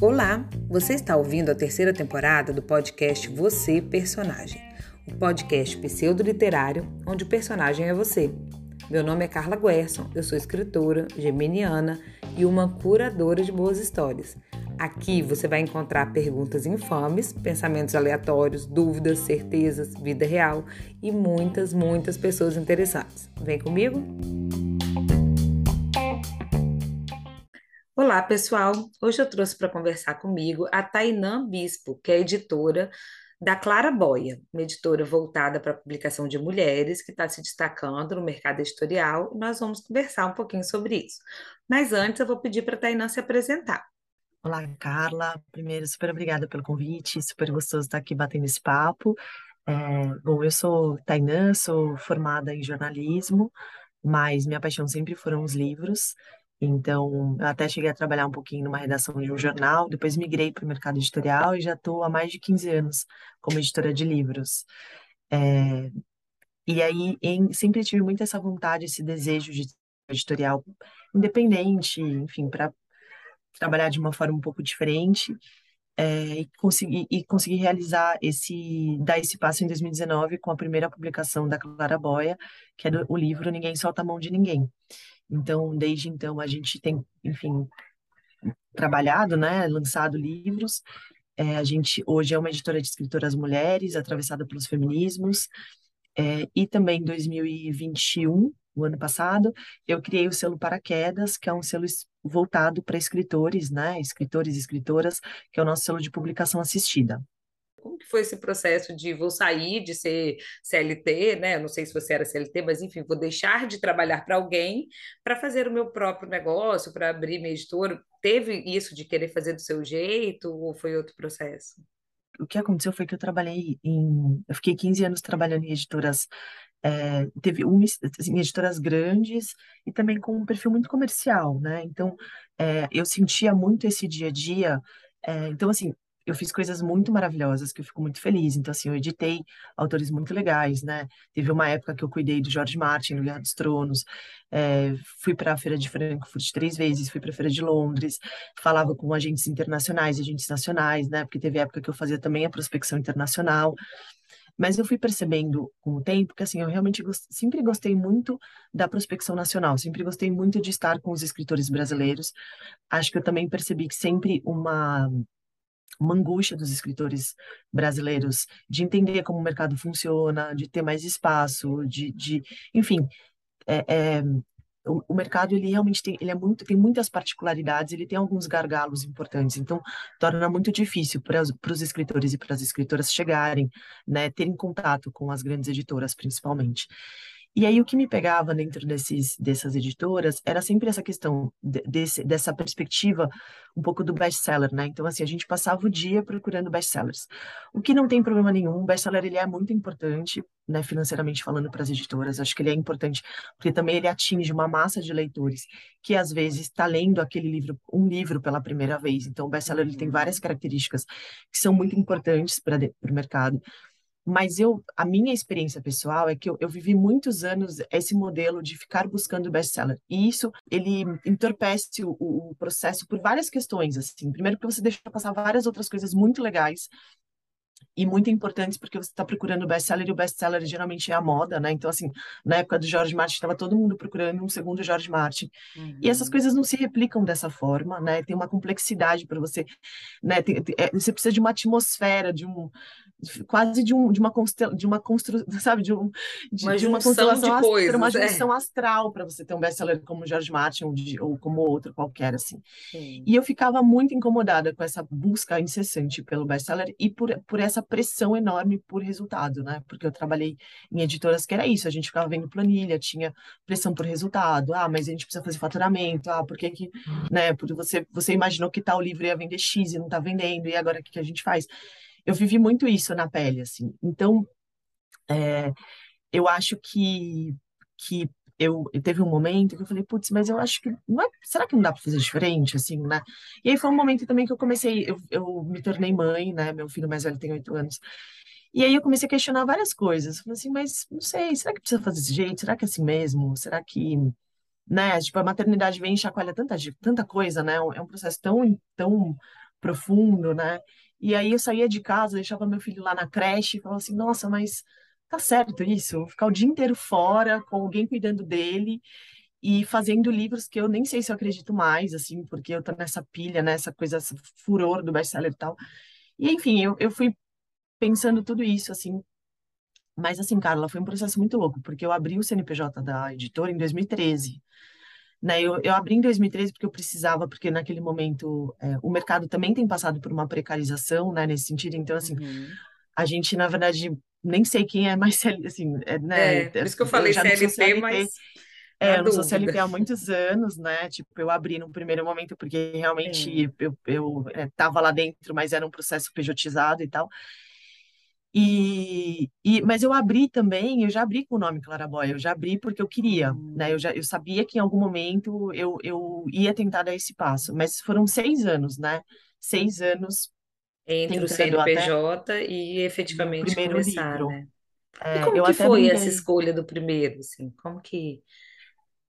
Olá, você está ouvindo a terceira temporada do podcast Você Personagem, o podcast pseudo-literário onde o personagem é você. Meu nome é Carla Guerson, eu sou escritora, geminiana e uma curadora de boas histórias. Aqui você vai encontrar perguntas infames, pensamentos aleatórios, dúvidas, certezas, vida real e muitas, muitas pessoas interessantes. Vem comigo? Olá, pessoal! Hoje eu trouxe para conversar comigo a Tainã Bispo, que é editora da Clara Boia, uma editora voltada para a publicação de mulheres, que está se destacando no mercado editorial. Nós vamos conversar um pouquinho sobre isso. Mas antes eu vou pedir para a Tainã se apresentar. Olá, Carla. Primeiro, super obrigada pelo convite, super gostoso estar aqui batendo esse papo. É, bom, eu sou Tainã, sou formada em jornalismo, mas minha paixão sempre foram os livros. Então, eu até cheguei a trabalhar um pouquinho numa redação de um jornal, depois migrei para o mercado editorial e já estou há mais de 15 anos como editora de livros. É, e aí, em, sempre tive muito essa vontade, esse desejo de editorial independente, enfim, para trabalhar de uma forma um pouco diferente é, e conseguir e conseguir realizar esse dar esse passo em 2019 com a primeira publicação da Clara Boia, que é do, o livro Ninguém Solta a Mão de Ninguém. Então, desde então, a gente tem, enfim, trabalhado, né, lançado livros. É, a gente hoje é uma editora de escritoras mulheres, atravessada pelos feminismos. É, e também em 2021, o ano passado, eu criei o selo Paraquedas, que é um selo voltado para escritores, né, escritores e escritoras, que é o nosso selo de publicação assistida. Como que foi esse processo de vou sair de ser CLT, né? Não sei se você era CLT, mas enfim, vou deixar de trabalhar para alguém para fazer o meu próprio negócio, para abrir minha editora. Teve isso de querer fazer do seu jeito ou foi outro processo? O que aconteceu foi que eu trabalhei em. Eu fiquei 15 anos trabalhando em editoras. É, teve um, assim, editoras grandes e também com um perfil muito comercial, né? Então, é, eu sentia muito esse dia a dia. É, então, assim, eu fiz coisas muito maravilhosas que eu fico muito feliz. Então, assim, eu editei autores muito legais, né? Teve uma época que eu cuidei do George Martin, no Guerra dos Tronos. É, fui para a Feira de Frankfurt três vezes, fui para a Feira de Londres, falava com agentes internacionais, agentes nacionais, né? Porque teve época que eu fazia também a prospecção internacional. Mas eu fui percebendo com o tempo que, assim, eu realmente sempre gostei muito da prospecção nacional, sempre gostei muito de estar com os escritores brasileiros. Acho que eu também percebi que sempre uma uma angústia dos escritores brasileiros de entender como o mercado funciona, de ter mais espaço, de, de enfim, é, é, o, mercado ele realmente tem, ele é muito, tem muitas particularidades, ele tem alguns gargalos importantes, então torna muito difícil para os escritores e para as escritoras chegarem, né, terem contato com as grandes editoras, principalmente. E aí o que me pegava dentro desses, dessas editoras era sempre essa questão de, desse, dessa perspectiva um pouco do best-seller, né? Então, assim, a gente passava o dia procurando best-sellers. O que não tem problema nenhum, best-seller ele é muito importante, né, financeiramente falando para as editoras. Acho que ele é importante porque também ele atinge uma massa de leitores que às vezes está lendo aquele livro, um livro pela primeira vez. Então, o best-seller ele tem várias características que são muito importantes para o mercado. Mas eu, a minha experiência pessoal é que eu, eu vivi muitos anos esse modelo de ficar buscando best-seller. E isso, ele entorpece o, o, processo por várias questões, assim. Primeiro, porque você deixa passar várias outras coisas muito legais e muito importantes porque você está procurando best-seller e o best-seller geralmente é a moda, né? Então, assim, na época do George Martin, estava todo mundo procurando um segundo George Martin. Uhum. E essas uhum. coisas não se replicam dessa forma, né? Tem uma complexidade para você, né? Tem, tem, é, você precisa de uma atmosfera, de um, quase de, um, de uma constel, de uma construção, sabe, de, um, de uma, de uma constelação de coisas, uma junção é. astral para você ter um best-seller como George Martin ou, de, ou como outro qualquer assim. Sim. E eu ficava muito incomodada com essa busca incessante pelo best-seller e por, por essa pressão enorme por resultado, né? Porque eu trabalhei em editoras que era isso, a gente ficava vendo planilha, tinha pressão por resultado. Ah, mas a gente precisa fazer faturamento. Ah, por que que, né, porque você você imaginou que tal livro ia vender X e não está vendendo e agora o que que a gente faz? eu vivi muito isso na pele, assim. Então, é, eu acho que, que eu, teve um momento que eu falei, putz, mas eu acho que não é, será que não dá para fazer diferente, assim, né? E aí foi um momento também que eu comecei, eu, eu me tornei mãe, né? Meu filho mais velho tem oito anos. E aí eu comecei a questionar várias coisas. Falei assim, mas não sei, será que precisa fazer desse jeito? Será que é assim mesmo? Será que né? Tipo, a maternidade vem e chacoalha tanta, tanta coisa, né? É um processo tão, tão profundo, né? E aí eu saía de casa, deixava meu filho lá na creche e falava assim, nossa, mas tá certo isso? Ficar o dia inteiro fora, com alguém cuidando dele e fazendo livros que eu nem sei se eu acredito mais, assim, porque eu tô nessa pilha, nessa coisa, esse furor do best-seller e tal. E, enfim, eu, eu fui pensando tudo isso, assim, mas, assim, Carla, foi um processo muito louco, porque eu abri o CNPJ da editora em 2013. Né, eu, eu abri em 2013 porque eu precisava, porque naquele momento é, o mercado também tem passado por uma precarização, né, nesse sentido. Então, assim, uhum. a gente, na verdade, nem sei quem é mais CLT, assim, é, né? É, por isso que eu falei eu CLT, CLT, mas... É, eu não sou CLT há muitos anos, né? Tipo, eu abri no primeiro momento porque realmente é. eu, eu é, tava lá dentro, mas era um processo pejotizado e tal. E, e, mas eu abri também, eu já abri com o nome Claraboy, eu já abri porque eu queria, né? Eu já eu sabia que em algum momento eu, eu ia tentar dar esse passo, mas foram seis anos, né? Seis anos entre o CNPJ até e efetivamente primeiro começar, livro. né? É, e como que foi brinquei. essa escolha do primeiro, assim? Como que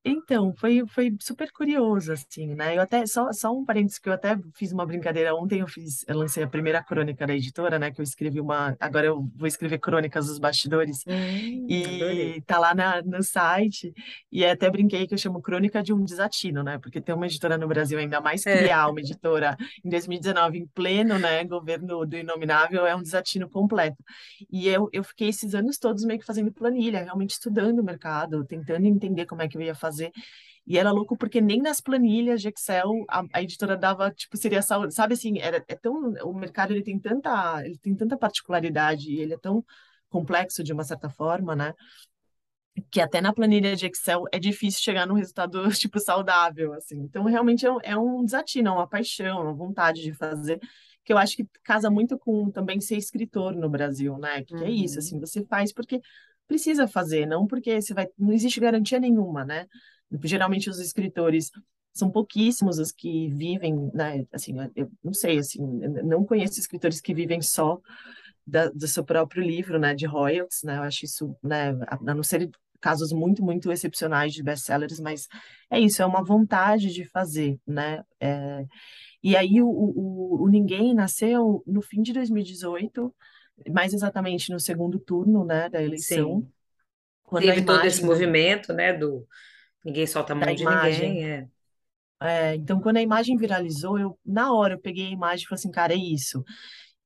então, foi, foi super curioso, assim, né? Eu até, só, só um parênteses, que eu até fiz uma brincadeira ontem, eu fiz, eu lancei a primeira crônica da editora, né? Que eu escrevi uma, agora eu vou escrever crônicas dos bastidores, hum, e adorei. tá lá na, no site, e até brinquei que eu chamo Crônica de um Desatino, né? Porque ter uma editora no Brasil, ainda mais É, criar uma editora em 2019, em pleno, né, governo do Inominável, é um desatino completo. E eu, eu fiquei esses anos todos meio que fazendo planilha, realmente estudando o mercado, tentando entender como é que eu ia fazer. E era louco porque nem nas planilhas de Excel a, a editora dava, tipo, seria sabe assim, era, é tão, o mercado ele tem tanta, ele tem tanta particularidade, ele é tão complexo de uma certa forma, né? Que até na planilha de Excel é difícil chegar num resultado, tipo, saudável, assim. Então, realmente é um, é um desatino, é uma paixão, uma vontade de fazer, que eu acho que casa muito com também ser escritor no Brasil, né? Que, uhum. é isso, assim, você faz porque precisa fazer, não porque você vai, não existe garantia nenhuma, né? Geralmente os escritores são pouquíssimos os que vivem, né? Assim, eu não sei, assim, não conheço escritores que vivem só da, do seu próprio livro, né? De royalties, né? Eu acho isso, né? A não ser casos muito, muito excepcionais de best-sellers, mas é isso, é uma vontade de fazer, né? É, e aí o, o, o Ninguém nasceu no fim de 2018, mais exatamente no segundo turno, né, da eleição. Sim. Quando Teve todo esse movimento, né, do Ninguém solta a mão de imagem. ninguém, é. É, então, quando a imagem viralizou, eu na hora eu peguei a imagem e falei assim, cara, é isso.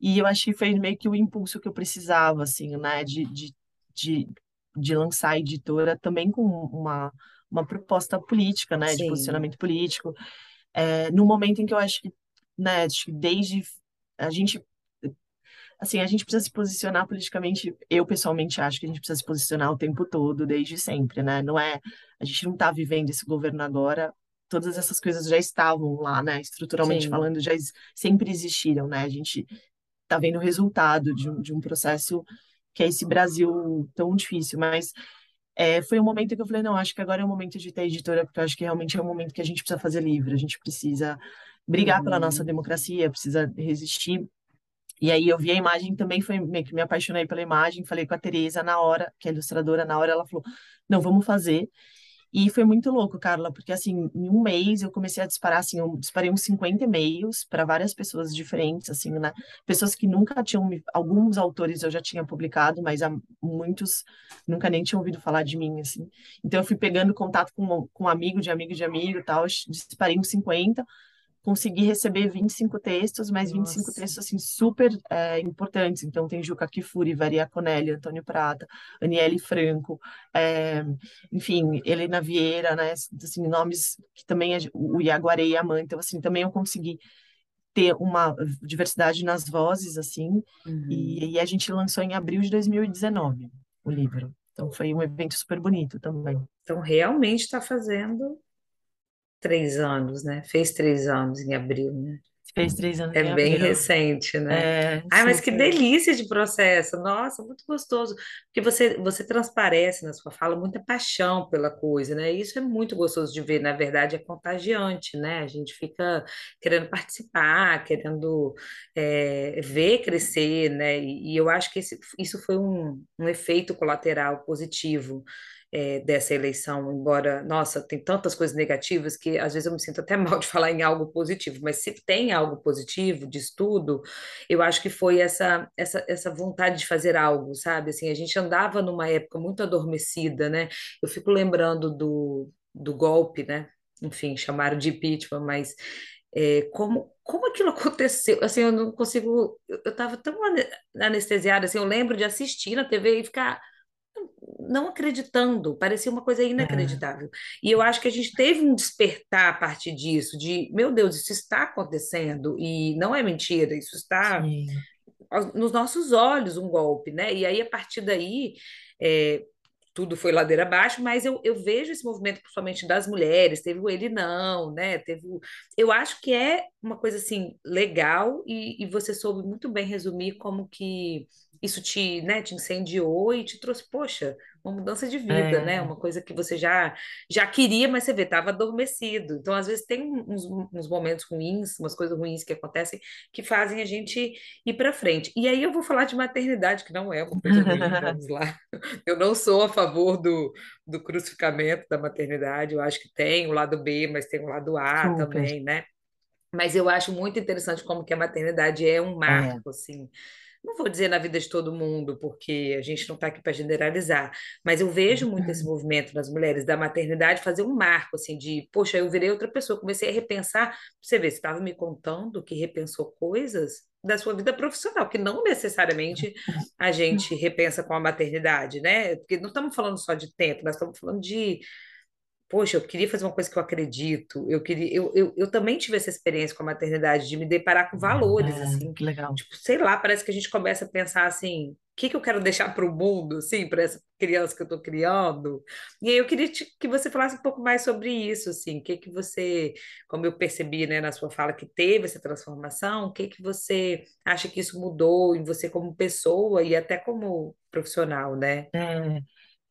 E eu acho que foi meio que o impulso que eu precisava, assim, né, de, de, de, de lançar a editora também com uma, uma proposta política, né, de Sim. posicionamento político, é, no momento em que eu acho que, né, acho que desde a gente assim, a gente precisa se posicionar politicamente. Eu, pessoalmente, acho que a gente precisa se posicionar o tempo todo, desde sempre, né? Não é. A gente não está vivendo esse governo agora. Todas essas coisas já estavam lá, né? Estruturalmente Sim. falando, já sempre existiram, né? A gente está vendo o resultado de um, de um processo que é esse Brasil tão difícil. Mas é, foi um momento que eu falei: não, acho que agora é o momento de ter editora, porque eu acho que realmente é o momento que a gente precisa fazer livro, a gente precisa brigar pela nossa Uhum. democracia, precisa resistir e aí eu vi a imagem também, foi meio que me apaixonei pela imagem, falei com a Tereza na hora, que é ilustradora, na hora ela falou, não, vamos fazer. E foi muito louco, Carla, porque assim, em um mês eu comecei a disparar, assim, eu disparei uns 50 e-mails para várias pessoas diferentes, assim, né? Pessoas que nunca tinham, alguns autores eu já tinha publicado, mas muitos nunca nem tinham ouvido falar de mim, assim. Então eu fui pegando contato com, com amigo de amigo de amigo e tal, disparei uns 50, consegui receber 25 textos, mas 25 Nossa. textos assim super é, importantes. Então tem Juca Kifuri, Varia Conelli, Antônio Prata, Aniele Franco, é, enfim, Helena Vieira, né? Assim, nomes que também é, o Iaguaré e Amã. Então assim, também eu consegui ter uma diversidade nas vozes assim. Uhum. E, e a gente lançou em abril de 2019 o livro. Então foi um evento super bonito também. Então realmente está fazendo três anos, né? Fez três anos em abril, né? Fez três anos É em bem abril. recente, né? É, Ai, mas que delícia de processo! Nossa, muito gostoso. Porque você, você transparece na sua fala muita paixão pela coisa, né? Isso é muito gostoso de ver. Na verdade, é contagiante, né? A gente fica querendo participar, querendo é, ver crescer, né? E, e eu acho que esse, isso foi um, um efeito colateral positivo é, dessa eleição, embora, nossa, tem tantas coisas negativas que às vezes eu me sinto até mal de falar em algo positivo, mas se tem algo positivo de estudo, eu acho que foi essa, essa, essa vontade de fazer algo, sabe? Assim, a gente andava numa época muito adormecida, né? Eu fico lembrando do, do golpe, né? Enfim, chamaram de impeachment, mas é, como, como aquilo aconteceu? Assim, eu não consigo. Eu estava tão anestesiada, assim, eu lembro de assistir na TV e ficar não acreditando, parecia uma coisa É, inacreditável. E eu acho que a gente teve um despertar a partir disso, de, meu Deus, isso está acontecendo, e não é mentira, isso está sim, nos nossos olhos um golpe, né? E aí, a partir daí, é, tudo foi ladeira abaixo, mas eu, eu vejo esse movimento, principalmente das mulheres, teve o ele não, né? Teve o... Eu acho que é uma coisa assim legal e, e você soube muito bem resumir como que isso te, né, te incendiou e te trouxe, poxa, uma mudança de vida, né? é, Uma coisa que você já já queria, mas você vê, estava adormecido. Então, às vezes tem uns, uns momentos ruins, umas coisas ruins que acontecem que fazem a gente ir para frente. E aí eu vou falar de maternidade, que não é uma coisa ruim, vamos lá. Eu não sou a favor do, do crucificamento da maternidade, eu acho que tem o lado B, mas tem o lado A super. também, né? Mas eu acho muito interessante como que a maternidade é um É, marco, assim. Não vou dizer na vida de todo mundo, porque a gente não está aqui para generalizar, mas eu vejo muito esse movimento nas mulheres da maternidade fazer um marco, assim, de, poxa, eu virei outra pessoa, comecei a repensar. Você vê, você estava me contando que repensou coisas da sua vida profissional, que não necessariamente a gente repensa com a maternidade, né? Porque não estamos falando só de tempo, nós estamos falando de poxa, eu queria fazer uma coisa que eu acredito, eu queria, eu, eu, eu também tive essa experiência com a maternidade, de me deparar com valores, é, assim, que legal. tipo, sei lá, parece que a gente começa a pensar assim, o que que eu quero deixar para o mundo, assim, para essa criança que eu estou criando, e aí eu queria te- que você falasse um pouco mais sobre isso, assim, o que que você, como eu percebi, né, na sua fala que teve essa transformação, o que que você acha que isso mudou em você como pessoa e até como profissional, né? É,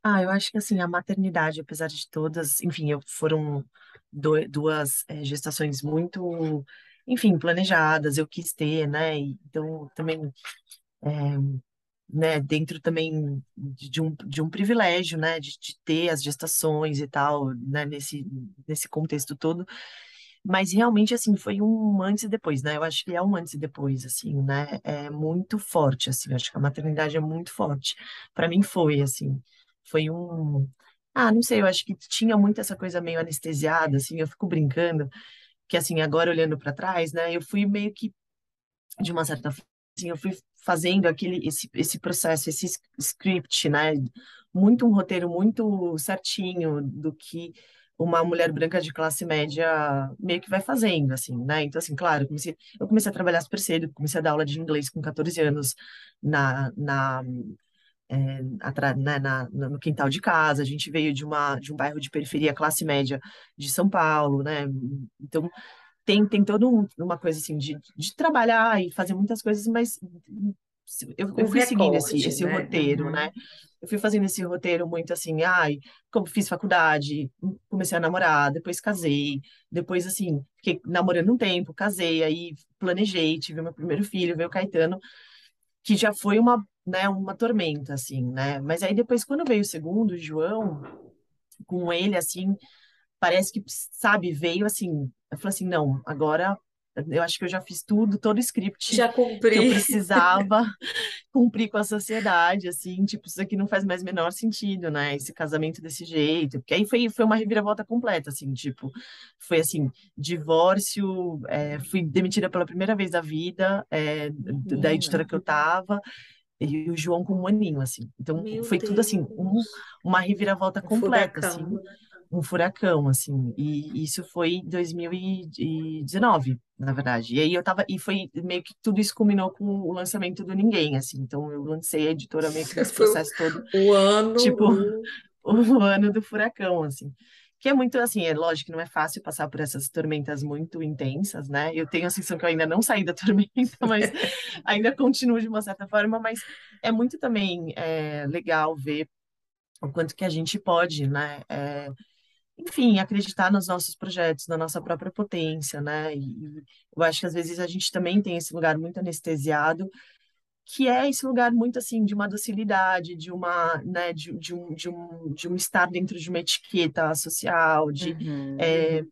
ah, eu acho que assim, a maternidade, apesar de todas, enfim, eu, foram do- duas é, gestações muito, enfim, planejadas, eu quis ter, né? Então, também, né, dentro também de, de um, de um privilégio, né, de, de ter as gestações e tal, né, nesse, nesse contexto todo. Mas realmente, assim, foi um antes e depois, né? Eu acho que é um antes e depois, assim, né? É muito forte, assim. Eu acho que a maternidade é muito forte. Para mim foi, assim, foi um... Ah, não sei, eu acho que tinha muito essa coisa meio anestesiada, assim. Eu fico brincando que, assim, agora olhando para trás, né? Eu fui meio que, de uma certa forma, assim, eu fui fazendo aquele, esse, esse processo, esse script, né? Muito um roteiro muito certinho do que uma mulher branca de classe média meio que vai fazendo, assim, né? Então, assim, claro, eu comecei, eu comecei a trabalhar super cedo, comecei a dar aula de inglês com 14 anos na, na, é, atra- né, na, no quintal de casa. A gente veio de uma, de um bairro de periferia, classe média de São Paulo, né? Então, tem, tem toda um- uma coisa, assim, de, de trabalhar e fazer muitas coisas, mas eu, eu fui seguindo esse, esse né? roteiro, né? Uhum. Eu fui fazendo esse roteiro muito assim, ai, como fiz faculdade, comecei a namorar, depois casei, depois, assim, fiquei namorando um tempo, casei, aí planejei, tive meu primeiro filho, veio o Caetano, que já foi uma, né, uma tormenta, assim, né? Mas aí depois, quando veio o segundo, o João, com ele, assim, parece que, sabe, veio assim, eu falei assim, não, agora eu acho que eu já fiz tudo, todo o script Já que eu cumpri. precisava cumprir com a sociedade, assim, tipo, isso aqui não faz mais o menor sentido, né? Esse casamento desse jeito. Porque aí foi, foi uma reviravolta completa, assim, tipo, foi assim, divórcio, é, fui demitida pela primeira vez da vida, é, da editora que eu tava, e o João com um aninho, assim. Então, meu foi tudo assim, um, Deus, uma reviravolta um completa, assim, furacão. um furacão, assim, e isso foi em 2019, na verdade. E aí eu tava, e foi meio que tudo isso culminou com o lançamento do Ninguém, assim. Então eu lancei a editora meio que nesse processo todo, o ano tipo, o ano do furacão, assim. Que é muito assim, é lógico que não é fácil passar por essas tormentas muito intensas, né? Eu tenho a sensação que eu ainda não saí da tormenta, mas ainda continuo de uma certa forma, mas é muito também é, legal ver o quanto que a gente pode, né? é, enfim, acreditar nos nossos projetos, na nossa própria potência, né? E, e eu acho que às vezes a gente também tem esse lugar muito anestesiado que é esse lugar muito assim de uma docilidade, de uma, né, de, de um, de um, de um estar dentro de uma etiqueta social, de Uhum. é,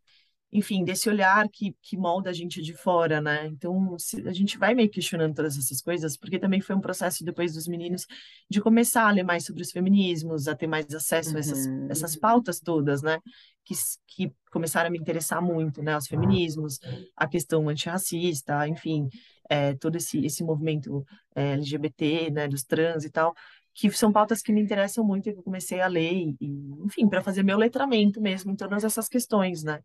enfim, desse olhar que, que molda a gente de fora, né? Então, se, a gente vai meio questionando todas essas coisas, porque também foi um processo depois dos meninos de começar a ler mais sobre os feminismos, a ter mais acesso a essas, Uhum. essas pautas todas, né? Que, que começaram a me interessar muito, né? Os feminismos, a questão antirracista, enfim, é, todo esse, esse movimento é, LGBT, né? Dos trans e tal que são pautas que me interessam muito e que eu comecei a ler, e, enfim, para fazer meu letramento mesmo em todas essas questões, né?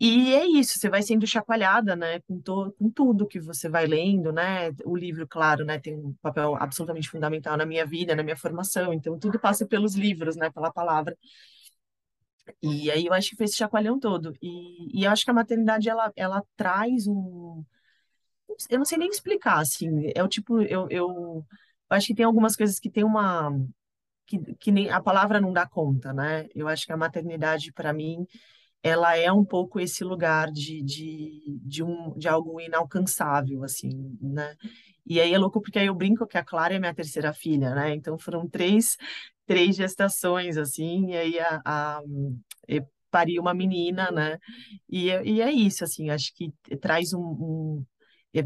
E é isso, você vai sendo chacoalhada, né, com, to, com tudo que você vai lendo, né? O livro, claro, né, tem um papel absolutamente fundamental na minha vida, na minha formação, então tudo passa pelos livros, né, pela palavra. E aí eu acho que foi esse chacoalhão todo. E, e eu acho que a maternidade, ela, ela traz um... Eu não sei nem explicar, assim, é o tipo, eu, eu, acho que tem algumas coisas que tem uma... Que, que nem a palavra não dá conta, né? Eu acho que a maternidade, para mim, ela é um pouco esse lugar de, de, de, um, de algo inalcançável, assim, né? E aí é louco porque aí eu brinco que a Clara é minha terceira filha, né? Então foram três, três gestações, assim, e aí a, a, eu pari uma menina, né? E, e é isso, assim, acho que traz um, um,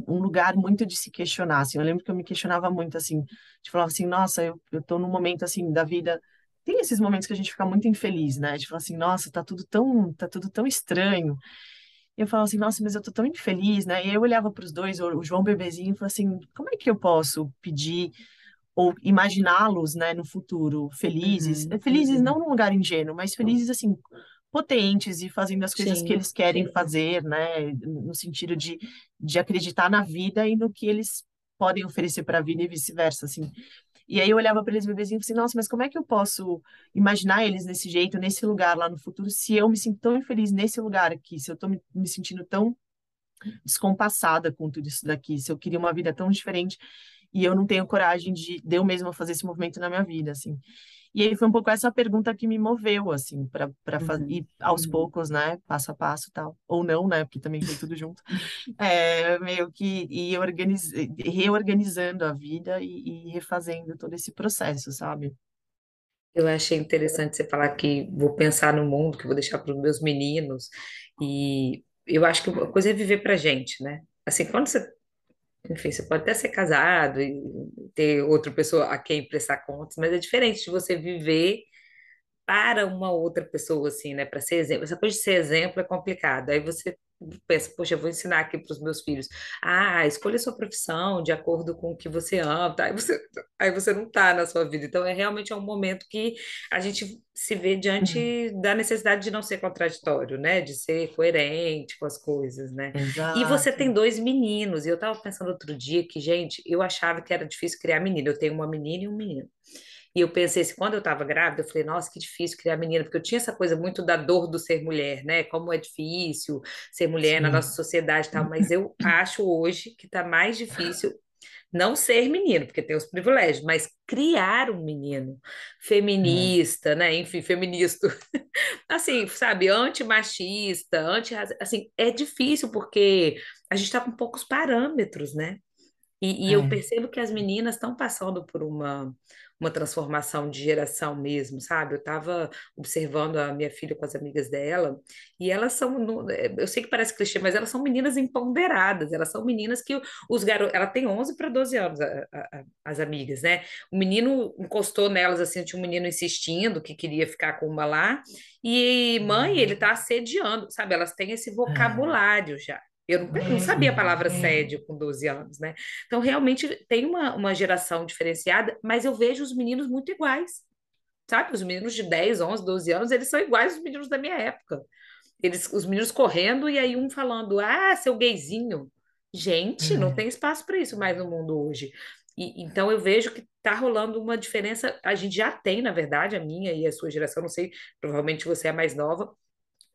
um lugar muito de se questionar, assim. Eu lembro que eu me questionava muito, assim, de falar assim, nossa, eu, eu tô num momento, assim, da vida tem esses momentos que a gente fica muito infeliz, né? De falar assim, nossa, tá tudo tão, tá tudo tão estranho. E eu falava assim, nossa, mas eu tô tão infeliz, né? E eu olhava para os dois, o João bebezinho, e falava assim, como é que eu posso pedir ou imaginá-los, né, no futuro felizes? Uhum. Felizes não num lugar ingênuo, mas felizes assim, potentes e fazendo as coisas Sim, que eles querem sim. fazer, né, no sentido de, de acreditar na vida e no que eles podem oferecer para a vida e vice-versa, assim. E aí eu olhava para eles bebezinhos e falei, nossa, mas como é que eu posso imaginar eles desse jeito, nesse lugar lá no futuro, se eu me sinto tão infeliz nesse lugar aqui, se eu estou me, me sentindo tão descompassada com tudo isso daqui, se eu queria uma vida tão diferente e eu não tenho coragem de, de eu mesma fazer esse movimento na minha vida, assim. E aí foi um pouco essa pergunta que me moveu, assim, para Uhum. ir aos poucos, né, passo a passo e tal. Ou não, né, porque também foi tudo junto. É, meio que ir organiz... reorganizando a vida e, e refazendo todo esse processo, sabe? Eu achei interessante você falar que vou pensar no mundo, que vou deixar para os meus meninos. E eu acho que a coisa é viver pra gente, né? Assim, quando você, enfim, você pode até ser casado e ter outra pessoa a quem prestar contas, mas é diferente de você viver para uma outra pessoa, assim, né? Para ser exemplo. Essa coisa de ser exemplo é complicado. Aí você pensa, poxa, eu vou ensinar aqui para os meus filhos. Ah, escolha sua profissão de acordo com o que você ama, tá? Aí você, aí você não está na sua vida. Então, é realmente é um momento que a gente se vê Uhum. diante da necessidade de não ser contraditório, né? De ser coerente com as coisas, né? E você tem Exato. dois meninos. E eu estava pensando outro dia que, gente, eu achava que era difícil criar menino. Eu tenho uma menina e um menino. E eu pensei assim, quando eu estava grávida, eu falei, nossa, que difícil criar menina, porque eu tinha essa coisa muito da dor do ser mulher, né? Como é difícil ser mulher na nossa Sim. sociedade e tal, mas eu acho hoje que está mais difícil não ser menino, porque tem os privilégios, mas criar um menino É, feminista, né? Enfim, feminista, assim, sabe, antimachista, anti, assim, é difícil porque a gente está com poucos parâmetros, né? E, e eu é. percebo que as meninas estão passando por uma, uma transformação de geração mesmo, sabe? Eu estava observando a minha filha com as amigas dela, e elas são, é, eu sei que parece clichê, mas elas são meninas empoderadas, elas são meninas que os garotos, ela tem 11 para 12 anos, a- a- as amigas, né? O menino encostou nelas assim, tinha um menino insistindo que queria ficar com uma lá, e mãe, ele Hum, tá assediando, sabe? Elas têm esse é, vocabulário já. Eu não, não sabia a palavra assédio com 12 anos, né? Então, realmente tem uma, uma geração diferenciada, mas eu vejo os meninos muito iguais, sabe? Os meninos de 10, 11, 12 anos, eles são iguais aos meninos da minha época. Eles, os meninos correndo e aí um falando, ah, seu gayzinho. Gente, não É, tem espaço para isso mais no mundo hoje. E, então eu vejo que está rolando uma diferença. A gente já tem, na verdade, a minha e a sua geração, não sei, provavelmente você é mais nova,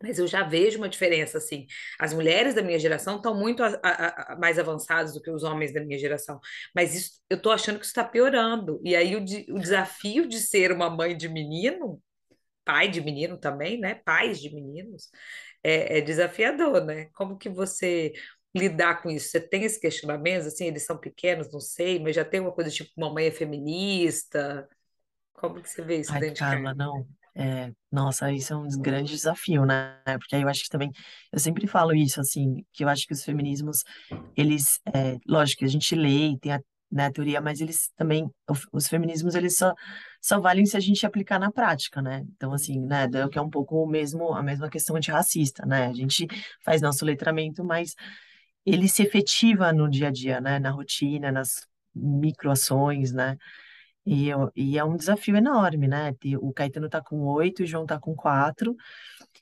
mas eu já vejo uma diferença, assim. As mulheres da minha geração estão muito a- a- a- mais avançadas do que os homens da minha geração. Mas isso, eu estou achando que isso está piorando. E aí o, de- o desafio de ser uma mãe de menino, pai de menino também, né? Pais de meninos, é, é desafiador, né? Como que você lidar com isso? Você tem esse questionamento? Assim, eles são pequenos, não sei, mas já tem uma coisa tipo, mamãe é feminista? Como que você vê isso Ai, dentro de casa? Carla, não. É, nossa, isso é um dos grandes desafios, né? Porque aí eu acho que também, eu sempre falo isso, assim, que eu acho que os feminismos, eles, é, lógico a gente lê e tem a, né, a teoria, mas eles também, os feminismos, eles só, só valem se a gente aplicar na prática, né? Então, assim, né, que é um pouco o mesmo, a mesma questão antirracista, né? A gente faz nosso letramento, mas ele se efetiva no dia a dia, né? Na rotina, nas microações, né? E, eu- e é um desafio enorme, né? O Caetano tá com oito, o João tá com quatro.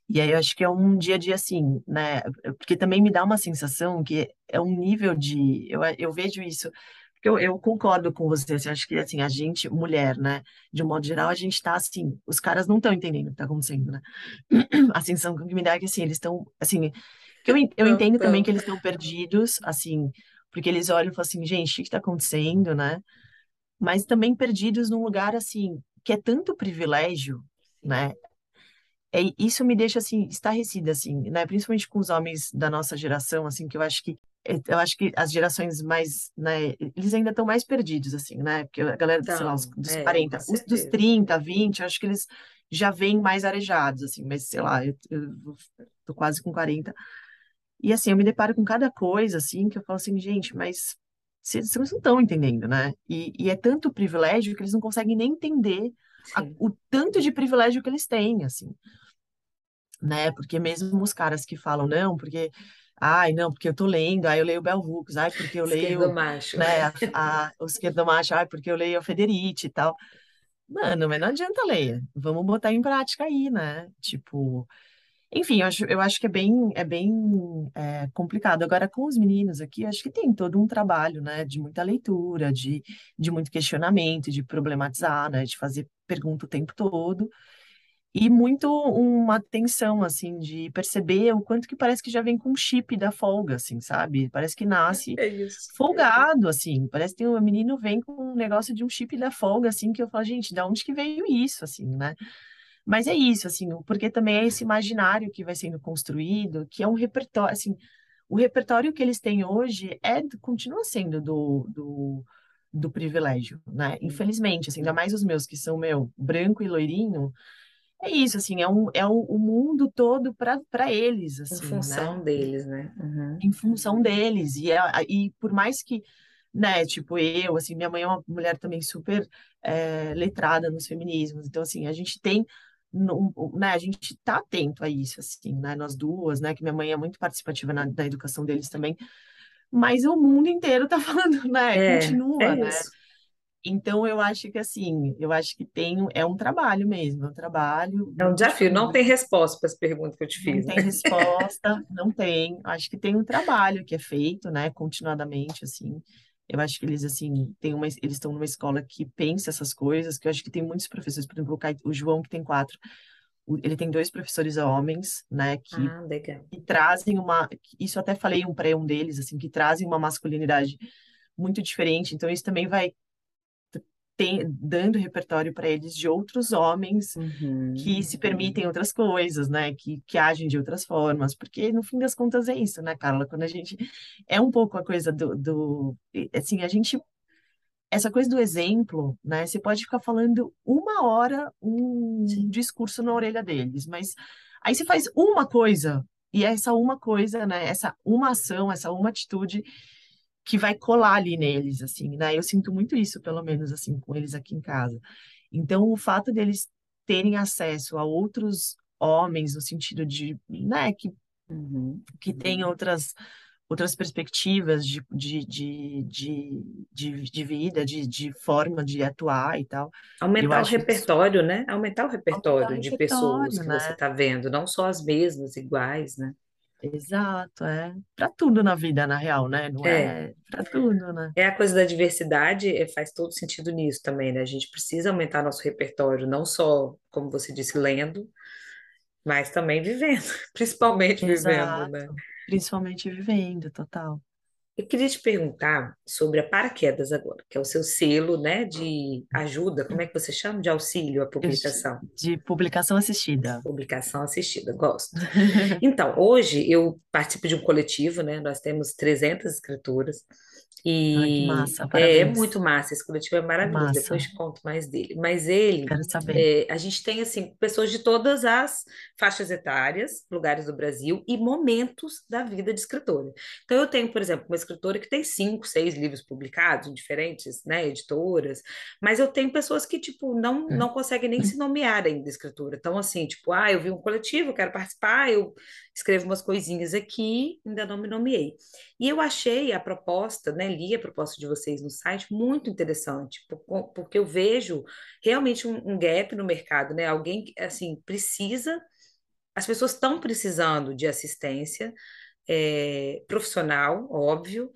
E aí eu acho que é um dia a dia assim, né? Porque também me dá uma sensação que é um nível de. Eu, eu vejo isso. Porque eu, eu concordo com você. assim, acho que assim, a gente, mulher, né? De um modo geral, a gente tá assim. Os caras não estão entendendo o que tá acontecendo, né? A sensação que me dá é que assim, eles estão. Assim, que eu, eu entendo também que eles estão perdidos, assim, porque eles olham e falam assim, gente, o que que tá acontecendo, né? Mas também perdidos num lugar assim que é tanto privilégio, né? É, isso me deixa assim estarrecida assim, né? Principalmente com os homens da nossa geração, assim, que eu acho que é, eu acho que as gerações mais, né, eles ainda estão mais perdidos assim, né? Porque a galera, sei lá, os, Então, dos é, com 40, os dos certeza. 30, 20, eu acho que eles já vêm mais arejados assim, mas sei lá, eu, eu tô quase com 40 e assim, eu me deparo com cada coisa, assim, que eu falo assim, gente, mas vocês não estão entendendo, né? E, e é tanto privilégio que eles não conseguem nem entender a- o tanto de privilégio que eles têm, assim, né? Porque mesmo os caras que falam, não, porque, ai, não, porque eu tô lendo, ai, eu leio Bell Hooks, ai, porque eu Esquerdo leio, macho. né, a, a, o Esquerdomacho, ai, porque eu leio a Federici e tal. Mano, mas não adianta ler, vamos botar em prática aí, né? Tipo, enfim, eu acho, eu acho que é bem, é bem é, complicado. Agora, com os meninos aqui, acho que tem todo um trabalho, né, de muita leitura, de, de muito questionamento, de problematizar, né, de fazer pergunta o tempo todo, e muito uma atenção, assim, de perceber o quanto que parece que já vem com um chip da folga, assim, sabe? Parece que nasce É isso. folgado, assim, parece que o menino vem com um negócio de um chip da folga, assim, que eu falo, gente, da onde que veio isso, assim, né? Mas é isso, assim, porque também é esse imaginário que vai sendo construído, que é um repertório, assim, o repertório que eles têm hoje é, continua sendo do, do, do privilégio, né? Infelizmente, assim, ainda mais os meus que são, meu, branco e loirinho, é isso, assim, é um, é o, mundo todo para eles, Em assim, né? função deles, né? Uhum. Em função deles, e, é, e por mais que né, tipo eu, assim, minha mãe é uma mulher também super é, letrada nos feminismos, então, assim, a gente tem, no- né, a gente tá atento a isso, assim, né, nós duas, né, que minha mãe é muito participativa na, na educação deles também, mas o mundo inteiro tá falando, né, É, é continua, né, isso. então eu acho que, assim, eu acho que tem, é um trabalho mesmo, é um trabalho É um desafio. Não tem resposta para as perguntas que eu te não fiz, tem né? resposta, não tem. Acho que tem um trabalho que é feito, né, continuadamente, assim. Eu acho que eles, assim, têm uma, eles estão numa escola que pensa essas coisas, que eu acho que tem muitos professores, por exemplo, o João, que tem quatro, ele tem dois professores homens, né, que, Ah, que trazem uma, isso eu até falei um para um deles, assim, que trazem uma masculinidade muito diferente. Então, isso também vai ter, dando repertório para eles de outros homens Uhum. que se permitem outras coisas, né? Que, que agem de outras formas, porque no fim das contas é isso, né, Carla? Quando a gente é um pouco a coisa do, do assim, a gente essa coisa do exemplo, né? Você pode ficar falando uma hora um Sim. discurso na orelha deles, mas aí você faz uma coisa e essa uma coisa, né? Essa uma ação, essa uma atitude que vai colar ali neles, assim, né? Eu sinto muito isso, pelo menos assim, com eles aqui em casa. Então, o fato deles terem acesso a outros homens, no sentido de, né, que, Uhum. que têm outras, outras perspectivas de, de, de, de, de, de vida, de, de forma de atuar e tal, Aumentar o acho isso repertório, né? Aumentar o aumentar o repertório de pessoas repertório, que você né? está vendo, não só as mesmas, iguais, né? Exato, é. Para tudo na vida, na real, né? Não É, é para tudo, né? é a coisa da diversidade, é, faz todo sentido nisso também, né? A gente precisa aumentar nosso repertório, não só, como você disse, lendo, mas também vivendo, principalmente vivendo, né? Exato. Principalmente vivendo, total. Eu queria te perguntar sobre a Paraquedas agora, que é o seu selo, né, de ajuda, como é que você chama? De auxílio à publicação. de publicação assistida. Publicação assistida, gosto. Então, hoje eu participo de um coletivo, né? Nós temos 300 escritoras Ai, que e massa, é, é muito massa. Esse coletivo é maravilhoso. Depois massa. te conto mais dele. Mas ele, Quero saber. é, a gente tem assim pessoas de todas as faixas etárias, lugares do Brasil e momentos da vida de escritora. Então, eu tenho, por exemplo, uma escritora que tem cinco, seis livros publicados em diferentes, né, editoras. Mas eu tenho pessoas que tipo não não conseguem nem se nomear ainda escritora. Então, assim, tipo, ah, eu vi um coletivo, eu quero participar, eu escrevo umas coisinhas aqui, ainda não me nomeei. E eu achei a proposta, né, li a proposta de vocês no site muito interessante, por- porque eu vejo realmente um, um gap no mercado, né? Alguém assim, precisa, as pessoas estão precisando de assistência, é, profissional, óbvio,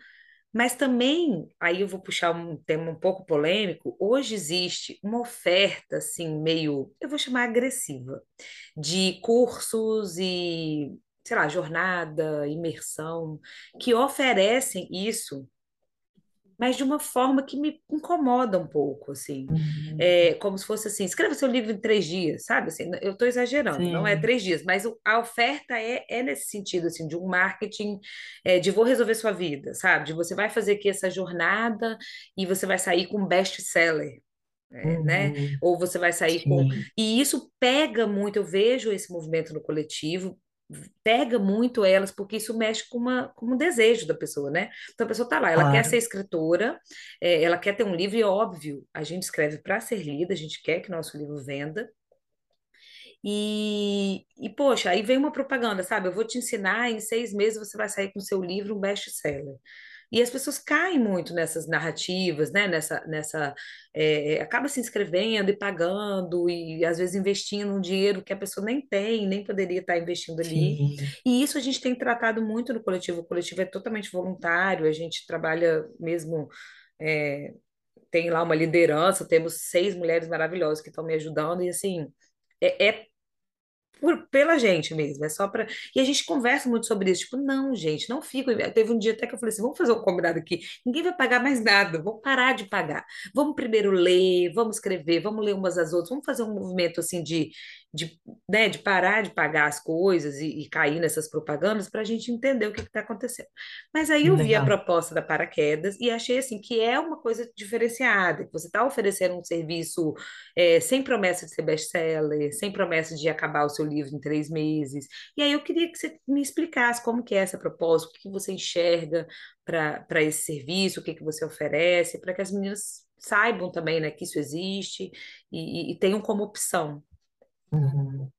mas também, aí eu vou puxar um tema um pouco polêmico, hoje existe uma oferta, assim, meio, eu vou chamar agressiva, de cursos e, sei lá, jornada, imersão, que oferecem isso, mas de uma forma que me incomoda um pouco, assim. Uhum. É, como se fosse assim, escreva seu livro em três dias, sabe? Assim, eu estou exagerando, não é Sim. três dias, mas a oferta é, é nesse sentido, assim, de um marketing, é, de vou resolver sua vida, sabe? De você vai fazer aqui essa jornada e você vai sair com best-seller. é, né? Uhum. Ou você vai sair com. Sim. E isso pega muito, eu vejo esse movimento no coletivo, pega muito elas, porque isso mexe com, uma, com um desejo da pessoa, né? Então a pessoa tá lá, ela quer ser Claro. escritora, é, ela quer ter um livro, e óbvio, a gente escreve para ser lida, a gente quer que nosso livro venda. E, e, poxa, aí vem uma propaganda, sabe? Eu vou te ensinar, em seis meses você vai sair com o seu livro um best-seller. E as pessoas caem muito nessas narrativas, né? Nessa, nessa, é, acaba se inscrevendo e pagando, e às vezes investindo um dinheiro que a pessoa nem tem, nem poderia estar investindo ali. Sim. E isso a gente tem tratado muito no coletivo. O coletivo é totalmente voluntário, a gente trabalha mesmo. é, tem lá uma liderança, temos seis mulheres maravilhosas que estão me ajudando, e assim, é, é por- pela gente mesmo, é só para. E a gente conversa muito sobre isso, tipo, não, gente, não fico. Teve um dia até que eu falei assim: vamos fazer um combinado aqui, ninguém vai pagar mais nada, vamos parar de pagar. Vamos primeiro ler, vamos escrever, vamos ler umas às outras, vamos fazer um movimento assim de, de, né, de parar de pagar as coisas e, e cair nessas propagandas para a gente entender o que está acontecendo. Mas aí eu vi a Legal. proposta da Paraquedas e achei assim que é uma coisa diferenciada, que você está oferecendo um serviço é, sem promessa de ser best-seller, sem promessa de acabar o seu livro em três meses. E aí eu queria que você me explicasse como que é essa proposta, o que que você enxerga para para esse serviço, o que que você oferece, para que as meninas saibam também, né, que isso existe e, e, e tenham como opção. Uhum.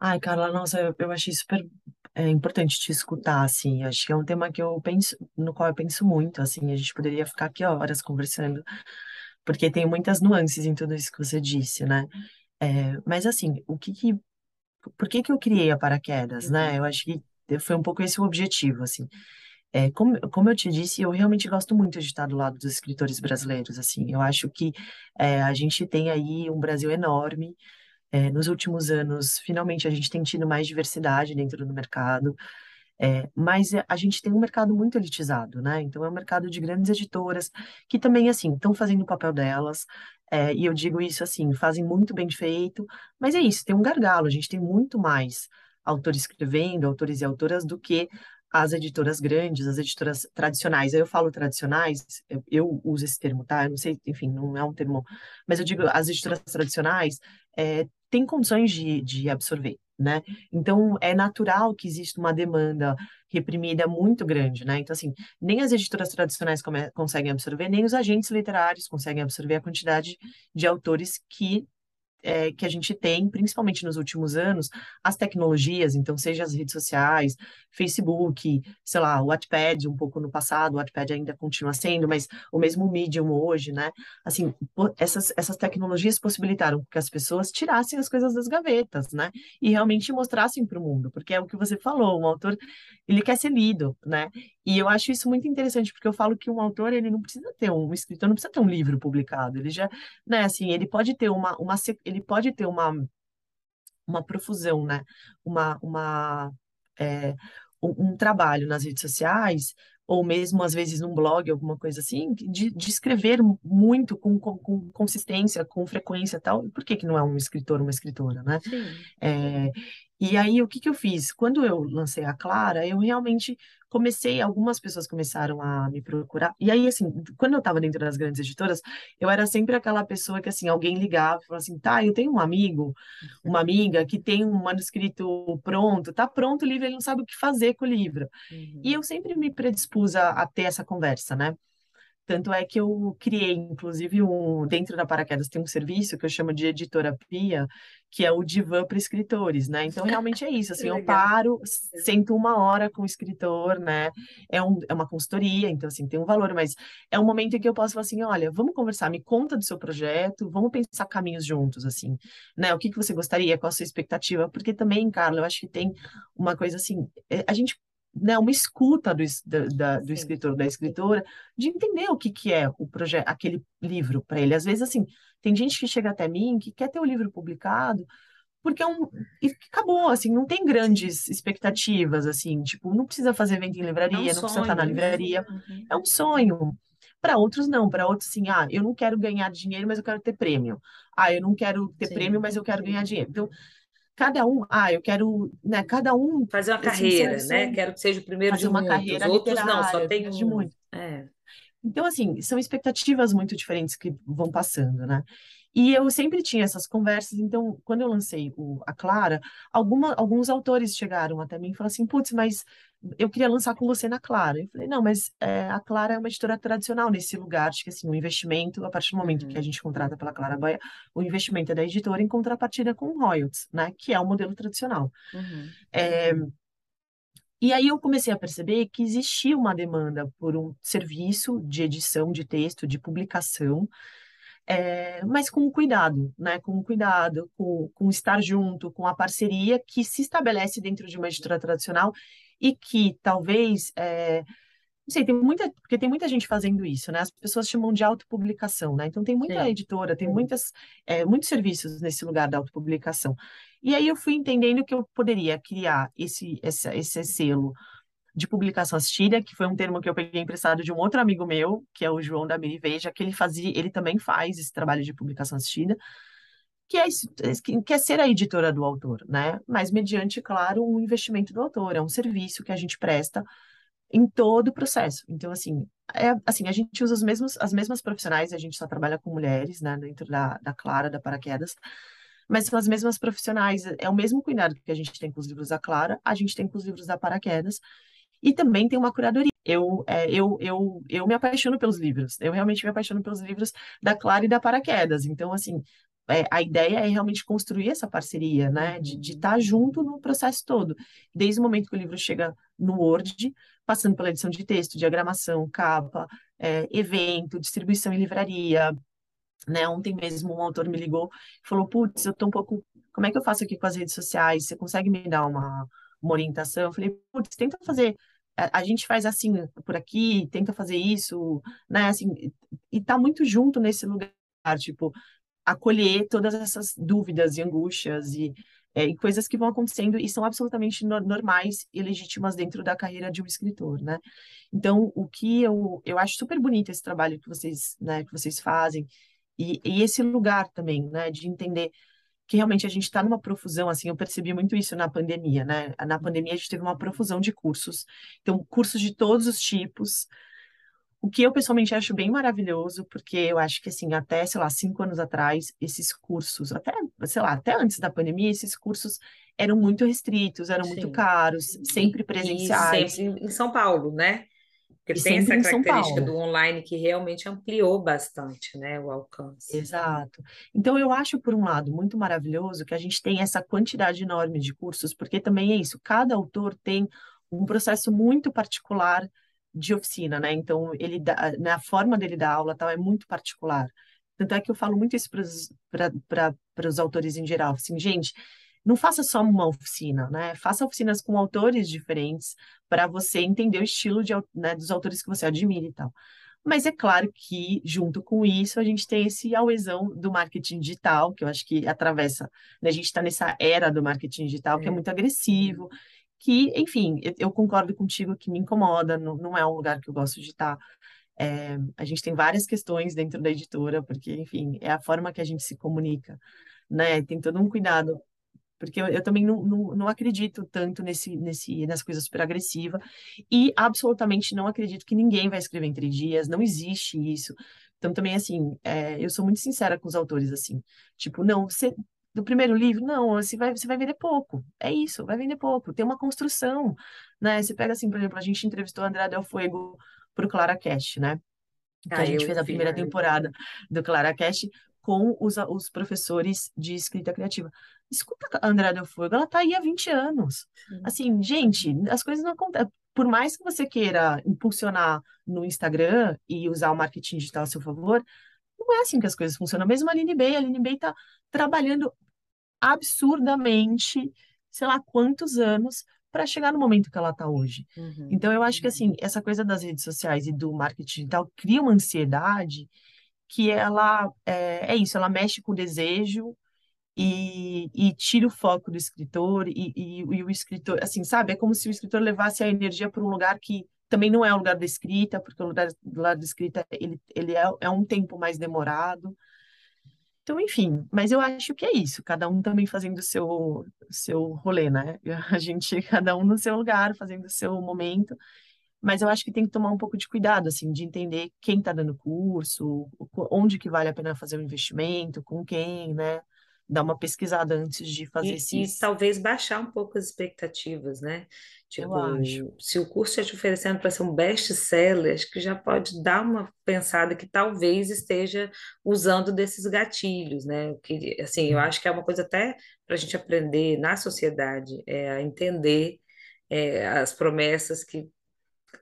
Ai, Carla, nossa, eu, eu achei super é, importante te escutar, assim. Acho que é um tema que eu penso, no qual eu penso muito, assim. A gente poderia ficar aqui horas conversando, porque tem muitas nuances em tudo isso que você disse, né? É, mas, assim, o que que, por que que eu criei a Paraquedas, né? Uhum, Eu acho que foi um pouco esse o objetivo, assim. É, como, como eu te disse, eu realmente gosto muito de estar do lado dos escritores brasileiros, assim. Eu acho que é, a gente tem aí um Brasil enorme, é, nos últimos anos, finalmente a gente tem tido mais diversidade dentro do mercado, é, mas a gente tem um mercado muito elitizado, né? Então é um mercado de grandes editoras que também, assim, estão fazendo o papel delas, é, e eu digo isso assim, fazem muito bem feito, mas é isso, tem um gargalo, a gente tem muito mais autores escrevendo, autores e autoras, do que as editoras grandes, as editoras tradicionais. Eu falo tradicionais, eu, eu uso esse termo, tá? Eu não sei, enfim, não é um termo, mas eu digo as editoras tradicionais é, têm condições de, de absorver. Né? Então, é natural que exista uma demanda reprimida muito grande, né? Então, assim, nem as editoras tradicionais conseguem absorver, nem os agentes literários conseguem absorver a quantidade de autores que é, que a gente tem, principalmente nos últimos anos, as tecnologias, então, seja as redes sociais, Facebook, sei lá, o Wattpad, um pouco no passado, o Wattpad ainda continua sendo, mas o mesmo Medium hoje, né? Assim, essas, essas tecnologias possibilitaram que as pessoas tirassem as coisas das gavetas, né? E realmente mostrassem para o mundo, porque é o que você falou, um autor, ele quer ser lido, né? E eu acho isso muito interessante, porque eu falo que um autor, ele não precisa ter um, um escritor não precisa ter um livro publicado, ele já né, assim, ele pode ter uma, uma ele pode ter uma, uma profusão, né, uma, uma, é, um, um trabalho nas redes sociais ou mesmo às vezes num blog, alguma coisa assim, de, de escrever muito com, com, com, consistência, com frequência e tal. Por que que não é um escritor, uma escritora, né? Sim. É, e aí, o que que eu fiz? Quando eu lancei a Clara, eu realmente comecei, algumas pessoas começaram a me procurar. E aí, assim, quando eu estava dentro das grandes editoras, eu era sempre aquela pessoa que, assim, alguém ligava e falava assim, tá, eu tenho um amigo, uma amiga que tem um manuscrito pronto, tá pronto o livro, ele não sabe o que fazer com o livro. Uhum. E eu sempre me predispus a, a ter essa conversa, né? Tanto é que eu criei, inclusive, um, dentro da Paraquedas tem um serviço que eu chamo de editorapia, que é o divã para escritores, né? Então, realmente é isso, assim, eu paro, sento uma hora com o escritor, né? É, um, é uma consultoria, então, assim, tem um valor, mas é um momento em que eu posso falar assim, olha, vamos conversar, me conta do seu projeto, vamos pensar caminhos juntos, assim, né? O que que você gostaria, qual a sua expectativa? Porque também, Carla, eu acho que tem uma coisa assim, é, a gente né, uma escuta do, da, do escritor, da escritora, de entender o que, que é o projeto, aquele livro para ele. Às vezes, assim, tem gente que chega até mim que quer ter o livro publicado, porque é um. E acabou, assim, não tem grandes expectativas, assim, tipo, não precisa fazer evento em livraria, é um não sonho, precisa estar na né? livraria. Uhum. É um sonho. Para outros, não. Para outros, assim, ah, eu não quero ganhar dinheiro, mas eu quero ter prêmio. Ah, eu não quero ter Sim. prêmio, mas eu quero ganhar dinheiro. Então, cada um, ah, eu quero, né, cada um fazer uma carreira, né? Quero que seja o primeiro de uma muitos. carreira Outros não, só tem um. de muito. É. Então, assim, são expectativas muito diferentes que vão passando, né? E eu sempre tinha essas conversas, então, quando eu lancei o, a Clara, alguma, alguns autores chegaram até mim e falaram assim, putz, mas eu queria lançar com você na Clara. Eu falei, não, mas é, a Clara é uma editora tradicional nesse lugar, acho que assim, o investimento, a partir do momento uhum. que a gente contrata pela Clara Baia, o investimento é da editora em contrapartida com royalties, né, que é o modelo tradicional. Uhum. É, e aí eu comecei a perceber que existia uma demanda por um serviço de edição de texto, de publicação, é, mas com cuidado, né? Com cuidado, com, com estar junto, com a parceria que se estabelece dentro de uma editora tradicional e que talvez, é, não sei, tem muita, porque tem muita gente fazendo isso, né? As pessoas chamam de autopublicação, né? Então tem muita Sim. editora, tem muitas, é, muitos serviços nesse lugar da autopublicação. E aí eu fui entendendo que eu poderia criar esse, esse, esse selo de publicação assistida, que foi um termo que eu peguei emprestado de um outro amigo meu, que é o João da Miri Veja, que ele fazia, ele também faz esse trabalho de publicação assistida, que é, que é ser a editora do autor, né? Mas mediante, claro, um investimento do autor, é um serviço que a gente presta em todo o processo. Então, assim, é, assim, a gente usa os mesmos, as mesmas profissionais, a gente só trabalha com mulheres, né, dentro da, da Clara, da Paraquedas, mas são as mesmas profissionais, é o mesmo cuidado que a gente tem com os livros da Clara, a gente tem com os livros da Paraquedas, e também tem uma curadoria. Eu, é, eu, eu, eu me apaixono pelos livros, eu realmente me apaixono pelos livros da Clara e da Paraquedas. Então, assim, é, a ideia é realmente construir essa parceria, né? De estar tá junto no processo todo. Desde o momento que o livro chega no Word, passando pela edição de texto, diagramação, capa, é, evento, distribuição em livraria. Né? Ontem mesmo um autor me ligou e falou: Putz, eu estou um pouco. Como é que eu faço aqui com as redes sociais? Você consegue me dar uma, uma orientação? Eu falei: Putz, tenta fazer a, gente faz assim por aqui, tenta fazer isso, né? Assim, e tá muito junto nesse lugar, tipo, acolher todas essas dúvidas e angústias e, é, e coisas que vão acontecendo e são absolutamente no, normais e legítimas dentro da carreira de um escritor, né? Então, o que eu, eu acho super bonito esse trabalho que vocês, né, que vocês fazem e, e esse lugar também, né, de entender que realmente a gente está numa profusão, assim, eu percebi muito isso na pandemia, né? Na pandemia a gente teve uma profusão de cursos, então cursos de todos os tipos, o que eu pessoalmente acho bem maravilhoso, porque eu acho que, assim, até, sei lá, cinco anos atrás, esses cursos, até, sei lá, até antes da pandemia, esses cursos eram muito restritos, eram Sim. muito caros, sempre presenciais. E sempre em São Paulo, né? Porque e tem essa característica do online que realmente ampliou bastante, né, o alcance. Exato. Então, eu acho, por um lado, muito maravilhoso que a gente tem essa quantidade enorme de cursos, porque também é isso, cada autor tem um processo muito particular de oficina, né? Então, ele dá, na forma dele dar aula tal é muito particular. Tanto é que eu falo muito isso para os autores em geral, assim, gente, não faça só uma oficina, né? Faça oficinas com autores diferentes para você entender o estilo de, né, dos autores que você admira e tal. Mas é claro que, junto com isso, a gente tem esse auezão do marketing digital, que eu acho que atravessa, né? A gente está nessa era do marketing digital que é, é muito agressivo, que, enfim, eu, eu concordo contigo que me incomoda, não, não é um lugar que eu gosto de estar. É, a gente tem várias questões dentro da editora, porque, enfim, é a forma que a gente se comunica, né? Tem todo um cuidado, porque eu, eu também não, não, não, acredito tanto nesse, nesse, nessa coisa super agressiva, e absolutamente não acredito que ninguém vai escrever em três dias, não existe isso. Então, também, assim, é, eu sou muito sincera com os autores, assim, tipo, não, você, do primeiro livro, não, você vai, você vai vender pouco, é isso, vai vender pouco, tem uma construção, né? Você pega, assim, por exemplo, a gente entrevistou a Andrea Del Fuego pro Clara Cash, né? Que ah, a gente fez a primeira temporada do Clara Cash com os, os professores de escrita criativa. Escuta a Andrea Del Fuego, ela tá aí há 20 anos. Sim. Assim, gente, as coisas não acontecem. Por mais que você queira impulsionar no Instagram e usar o marketing digital a seu favor, não é assim que as coisas funcionam. Mesmo a Aline Bay, a Aline Bay tá trabalhando absurdamente, sei lá quantos anos, para chegar no momento que ela está hoje. Uhum. Então, eu acho que, assim, essa coisa das redes sociais e do marketing digital cria uma ansiedade que ela, é, é isso, ela mexe com o desejo e, e tira o foco do escritor e, e, e, o escritor, assim, sabe? É como se o escritor levasse a energia para um lugar que também não é o lugar da escrita, porque o lugar, lugar da escrita ele, ele é, é um tempo mais demorado. Então, enfim, mas eu acho que é isso, cada um também fazendo o seu, seu rolê, né? A gente, cada um no seu lugar, fazendo o seu momento, mas eu acho que tem que tomar um pouco de cuidado, assim, de entender quem está dando curso, onde que vale a pena fazer o investimento, com quem, né? Dar uma pesquisada antes de fazer e, esses... e talvez baixar um pouco as expectativas, né? Tipo, se o curso está te oferecendo para ser um best-seller, acho que já pode dar uma pensada que talvez esteja usando desses gatilhos, né? Que, assim, eu acho que é uma coisa até para a gente aprender na sociedade, é, a entender é, as promessas que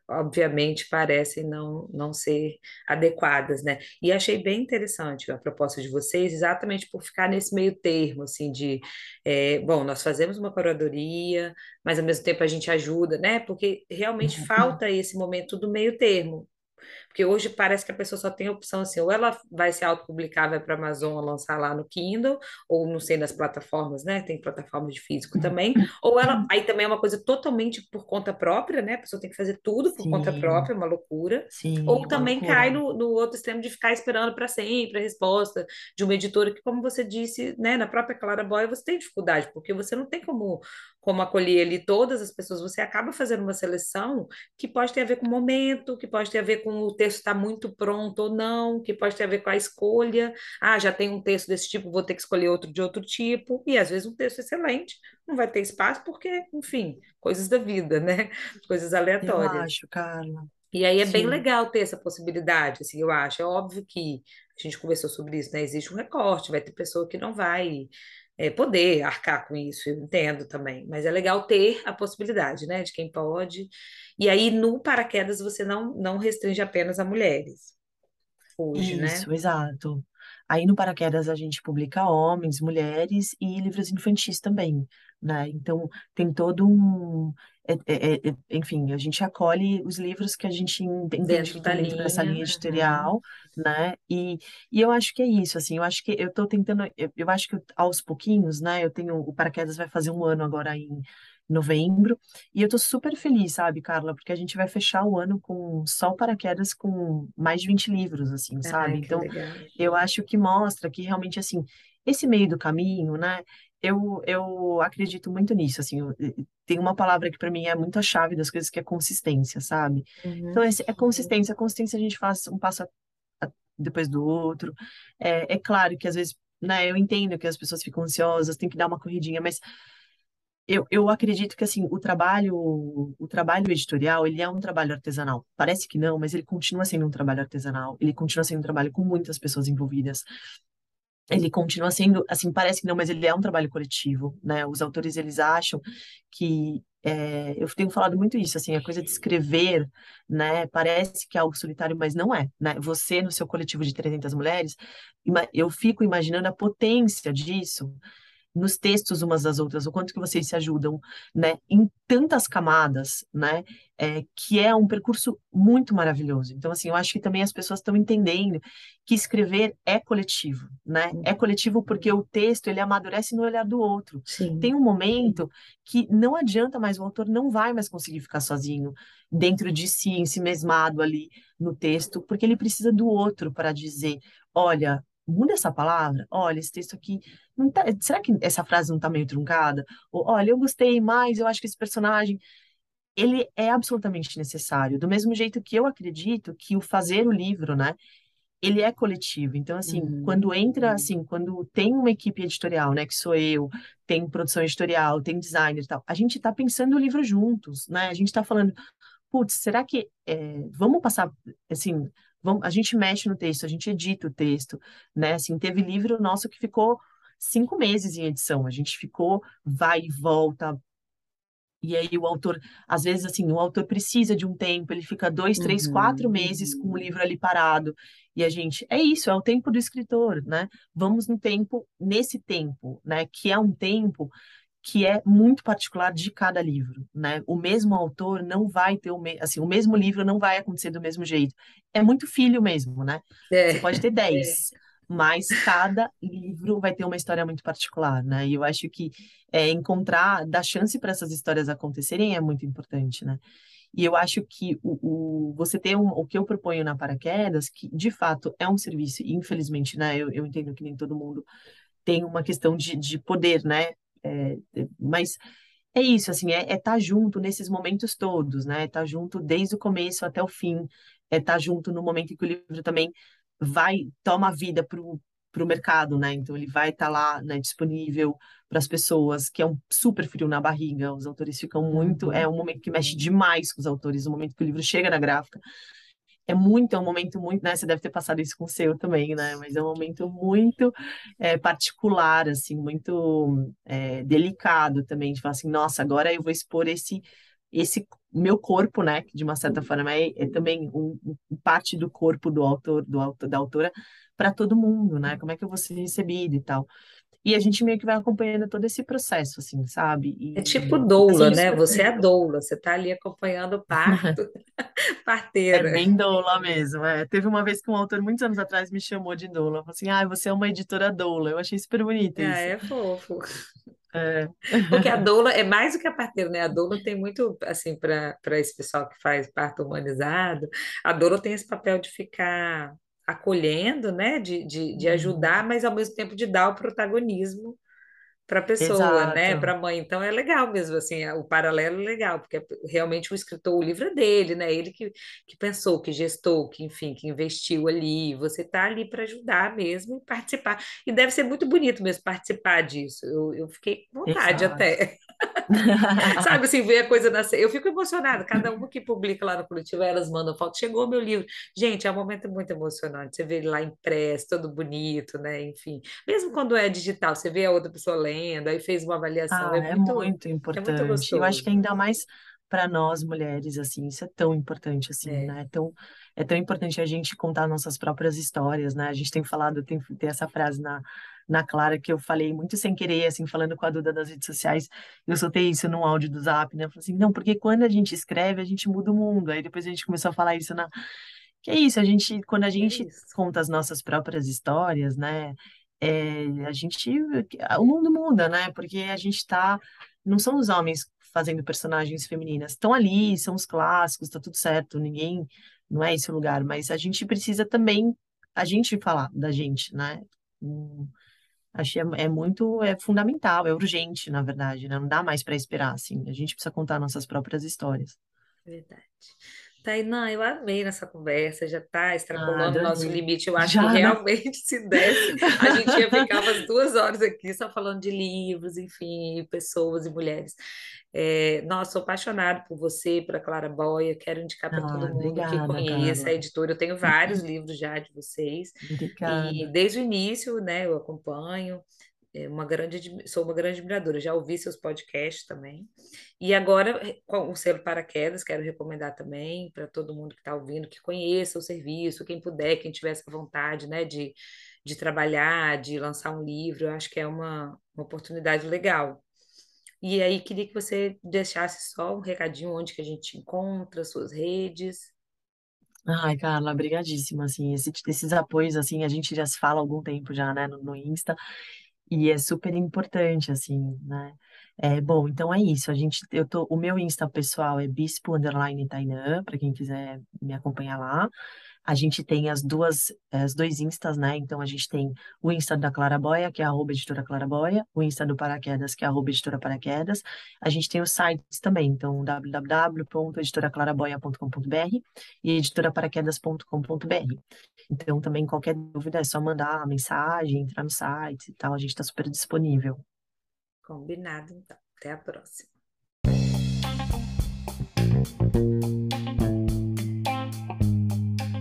obviamente parecem não, não ser adequadas, né? E achei bem interessante a proposta de vocês, exatamente por ficar nesse meio termo, assim, de, é, bom, nós fazemos uma curadoria, mas ao mesmo tempo a gente ajuda, né? Porque realmente uhum. falta esse momento do meio termo, porque hoje parece que a pessoa só tem a opção assim, ou ela vai se autopublicar, vai para a Amazon lançar lá no Kindle, ou não sei nas plataformas, né? Tem plataformas de físico também, ou ela aí também é uma coisa totalmente por conta própria, né? A pessoa tem que fazer tudo por Sim. conta própria, uma loucura. Sim, ou também loucura. cai no, no outro extremo de ficar esperando para sempre a resposta de uma editora que, como você disse, né, na própria Clara Boy, você tem dificuldade, porque você não tem como como acolher ali todas as pessoas, você acaba fazendo uma seleção que pode ter a ver com o momento, que pode ter a ver com o texto estar tá muito pronto ou não, que pode ter a ver com a escolha. Ah, já tem um texto desse tipo, vou ter que escolher outro de outro tipo. E às vezes um texto excelente não vai ter espaço porque, enfim, coisas da vida, né? Coisas aleatórias. Eu acho, Carla. E aí é Sim. bem legal ter essa possibilidade, assim, eu acho. É óbvio que a gente conversou sobre isso, né? Existe um recorte, vai ter pessoa que não vai é, poder arcar com isso, eu entendo também, mas é legal ter a possibilidade, né, de quem pode. E aí, no paraquedas, você não, não restringe apenas a mulheres, hoje, né? Isso, exato. Aí no paraquedas a gente publica homens, mulheres e livros infantis também, né? Então tem todo um. É, é, é, enfim, a gente acolhe os livros que a gente entende dentro da dentro dessa linha linha, editorial, né? E, e eu acho que é isso, assim, eu acho que eu estou tentando, eu, eu acho que aos pouquinhos, né? Eu tenho, o Paraquedas vai fazer um ano agora em novembro. E eu tô super feliz, sabe, Carla? Porque a gente vai fechar o ano com só o paraquedas com mais de 20 livros, assim, sabe? Ai, então, legal. eu acho que mostra que realmente, assim, esse meio do caminho, né? Eu, eu acredito muito nisso, assim, eu, tem uma palavra que para mim é muito a chave das coisas, que é consistência, sabe? Uhum. Então, esse, é consistência, a consistência a gente faz um passo a, a, depois do outro. É, é claro que às vezes, né, eu entendo que as pessoas ficam ansiosas, tem que dar uma corridinha, mas eu, eu acredito que assim o trabalho o trabalho editorial ele é um trabalho artesanal parece que não mas ele continua sendo um trabalho artesanal ele continua sendo um trabalho com muitas pessoas envolvidas ele continua sendo assim parece que não mas ele é um trabalho coletivo né? Os autores eles acham que é, eu tenho falado muito isso assim a coisa de escrever né parece que é algo solitário mas não é né? Você no seu coletivo de 300 mulheres eu fico imaginando a potência disso nos textos umas das outras, o quanto que vocês se ajudam, né, em tantas camadas, né, é, que é um percurso muito maravilhoso. Então, assim, eu acho que também as pessoas estão entendendo que escrever é coletivo, né? É coletivo porque o texto, ele amadurece no olhar do outro. Sim. Tem um momento que não adianta mais, o autor não vai mais conseguir ficar sozinho, dentro de si, em si mesmado ali no texto, porque ele precisa do outro para dizer, olha, muda essa palavra, olha, esse texto aqui, não tá, será que essa frase não está meio truncada? Ou, olha, eu gostei mais, eu acho que esse personagem, ele é absolutamente necessário, do mesmo jeito que eu acredito que o fazer o livro, né, ele é coletivo. Então, assim, Uhum. quando entra, assim, quando tem uma equipe editorial, né, que sou eu, tem produção editorial, tem designer e tal, a gente está pensando o livro juntos, né? A gente está falando, putz, será que é, vamos passar, assim, vamos, a gente mexe no texto, a gente edita o texto, né? Assim, teve livro nosso que ficou cinco meses em edição, a gente ficou, vai e volta, e aí o autor, às vezes assim, o autor precisa de um tempo, ele fica dois, três, quatro Uhum. meses com o livro ali parado. E a gente, é isso, é o tempo do escritor, né? Vamos no tempo, nesse tempo, né? Que é um tempo que é muito particular de cada livro, né? O mesmo autor não vai ter o me... assim, o mesmo livro não vai acontecer do mesmo jeito. É muito filho mesmo, né? Você É. pode ter dez, mas cada livro vai ter uma história muito particular, né? E eu acho que é, encontrar, dar chance para essas histórias acontecerem é muito importante, né? E eu acho que o, o você ter um, o que eu proponho na Paraquedas, que de fato é um serviço, infelizmente, né? Eu, eu entendo que nem todo mundo tem uma questão de, de poder, né? É, mas é isso, assim, é estar é tá junto nesses momentos todos, né? É estar tá junto desde o começo até o fim, é estar tá junto no momento em que o livro também vai, toma vida para o mercado, né? Então ele vai estar tá lá, né, disponível para as pessoas, que é um super frio na barriga, os autores ficam muito, é um momento que mexe demais com os autores, o momento que o livro chega na gráfica, é muito, é um momento muito, né? Você deve ter passado isso com o seu também, né? Mas é um momento muito é, particular, assim, muito é, delicado também, de falar assim, nossa, agora eu vou expor esse esse meu corpo, né, que de uma certa forma é, é também um, parte do corpo do autor, do autor da autora, para todo mundo, né? Como é que eu vou ser recebido e tal. E a gente meio que vai acompanhando todo esse processo, assim, sabe? E, é tipo doula, assim, né? Você é doula, você tá ali acompanhando o parto, parteira. É bem doula mesmo, é. Teve uma vez que um autor, muitos anos atrás, me chamou de doula. Falou assim, ah, você é uma editora doula. Eu achei super bonito ah, isso. é fofo. É. Porque a doula é mais do que a parteira, né? A doula tem muito, assim, para esse pessoal que faz parto humanizado, a doula tem esse papel de ficar acolhendo, né? De, de, de ajudar, mas ao mesmo tempo de dar o protagonismo para a pessoa, né? Exato. Para a mãe. Então é legal mesmo, assim, o paralelo é legal, porque realmente o escritor, o livro é dele, né? Ele que, que pensou, que gestou, que, enfim, que investiu ali. Você está ali para ajudar mesmo e participar. E deve ser muito bonito mesmo participar disso. Eu, eu fiquei com vontade Exato. até. Sabe assim, ver a coisa nascer. Eu fico emocionada. Cada uma que publica lá no coletivo, elas mandam foto. Chegou meu livro. Gente, é um momento muito emocionante. Você vê ele lá impresso, todo bonito, né? Enfim, mesmo quando é digital, você vê a outra pessoa lendo, aí fez uma avaliação. Ah, é, é muito, muito é importante. muito gostoso. Eu acho que ainda mais para nós mulheres, assim, isso é tão importante, assim, É. né? Tão, é tão importante a gente contar nossas próprias histórias, né? A gente tem falado, tem, tem essa frase na, na Clara que eu falei muito sem querer, assim, falando com a Duda das redes sociais, eu soltei isso num áudio do Zap, né? Eu falei assim, não, porque quando a gente escreve, a gente muda o mundo. Aí depois a gente começou a falar isso na... Que é isso, a gente, quando a gente isso. conta as nossas próprias histórias, né? É, a gente, o mundo muda, né? Porque a gente tá, não são os homens fazendo personagens femininas, estão ali, são os clássicos, tá tudo certo, ninguém, não é esse o lugar, mas a gente precisa também, a gente falar da gente, né? Acho que é, é muito, é fundamental, é urgente, na verdade, né? Não dá mais para esperar, assim. A gente precisa contar nossas próprias histórias. Verdade. Tainá, eu amei nessa conversa, já está Ah, extrapolando o nosso adorei. limite. Eu acho Já, que né? realmente, se desse, a gente ia ficar umas duas horas aqui só falando de livros, enfim, pessoas e mulheres. É, nossa, sou apaixonada por você, por a Clara Boia, quero indicar para todo Ah, mundo que obrigada, conheça a Carla. editora. Eu tenho vários livros já de vocês, e Obrigada. desde o início, né, eu acompanho. É uma grande, sou uma grande admiradora, já ouvi seus podcasts também. E agora, com o selo Paraquedas, quero recomendar também para todo mundo que está ouvindo, que conheça o serviço, quem puder, quem tiver essa vontade, né, de, de trabalhar, de lançar um livro, eu acho que é uma, uma oportunidade legal. E aí, queria que você deixasse só um recadinho onde que a gente encontra, suas redes. Ai, Carla, brigadíssima, assim, esse- esses apoios, assim, a gente já se fala há algum tempo já, né, no, no Insta, e é super importante, assim, né, é, bom, então é isso, a gente, eu tô, o meu Insta pessoal é bispo, underline, Tainã, para quem quiser me acompanhar lá, a gente tem as duas, as dois Instas, né? Então a gente tem o Insta da Claraboia, que é arroba editora Claraboia, o Insta do Paraquedas, que é arroba editora Paraquedas. A gente tem os sites também, então www.editoraclaraboia.com.br e editoraparaquedas.com.br. Então também qualquer dúvida é só mandar mensagem, entrar no site e tal, a gente está super disponível. Combinado, então. Até a próxima.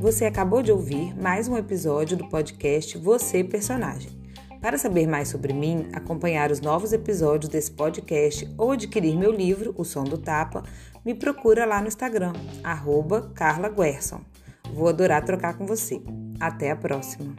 Você acabou de ouvir mais um episódio do podcast Você Personagem. Para saber mais sobre mim, acompanhar os novos episódios desse podcast ou adquirir meu livro, O Som do Tapa, me procura lá no Instagram, arroba Carla Guerson. Vou adorar trocar com você. Até a próxima!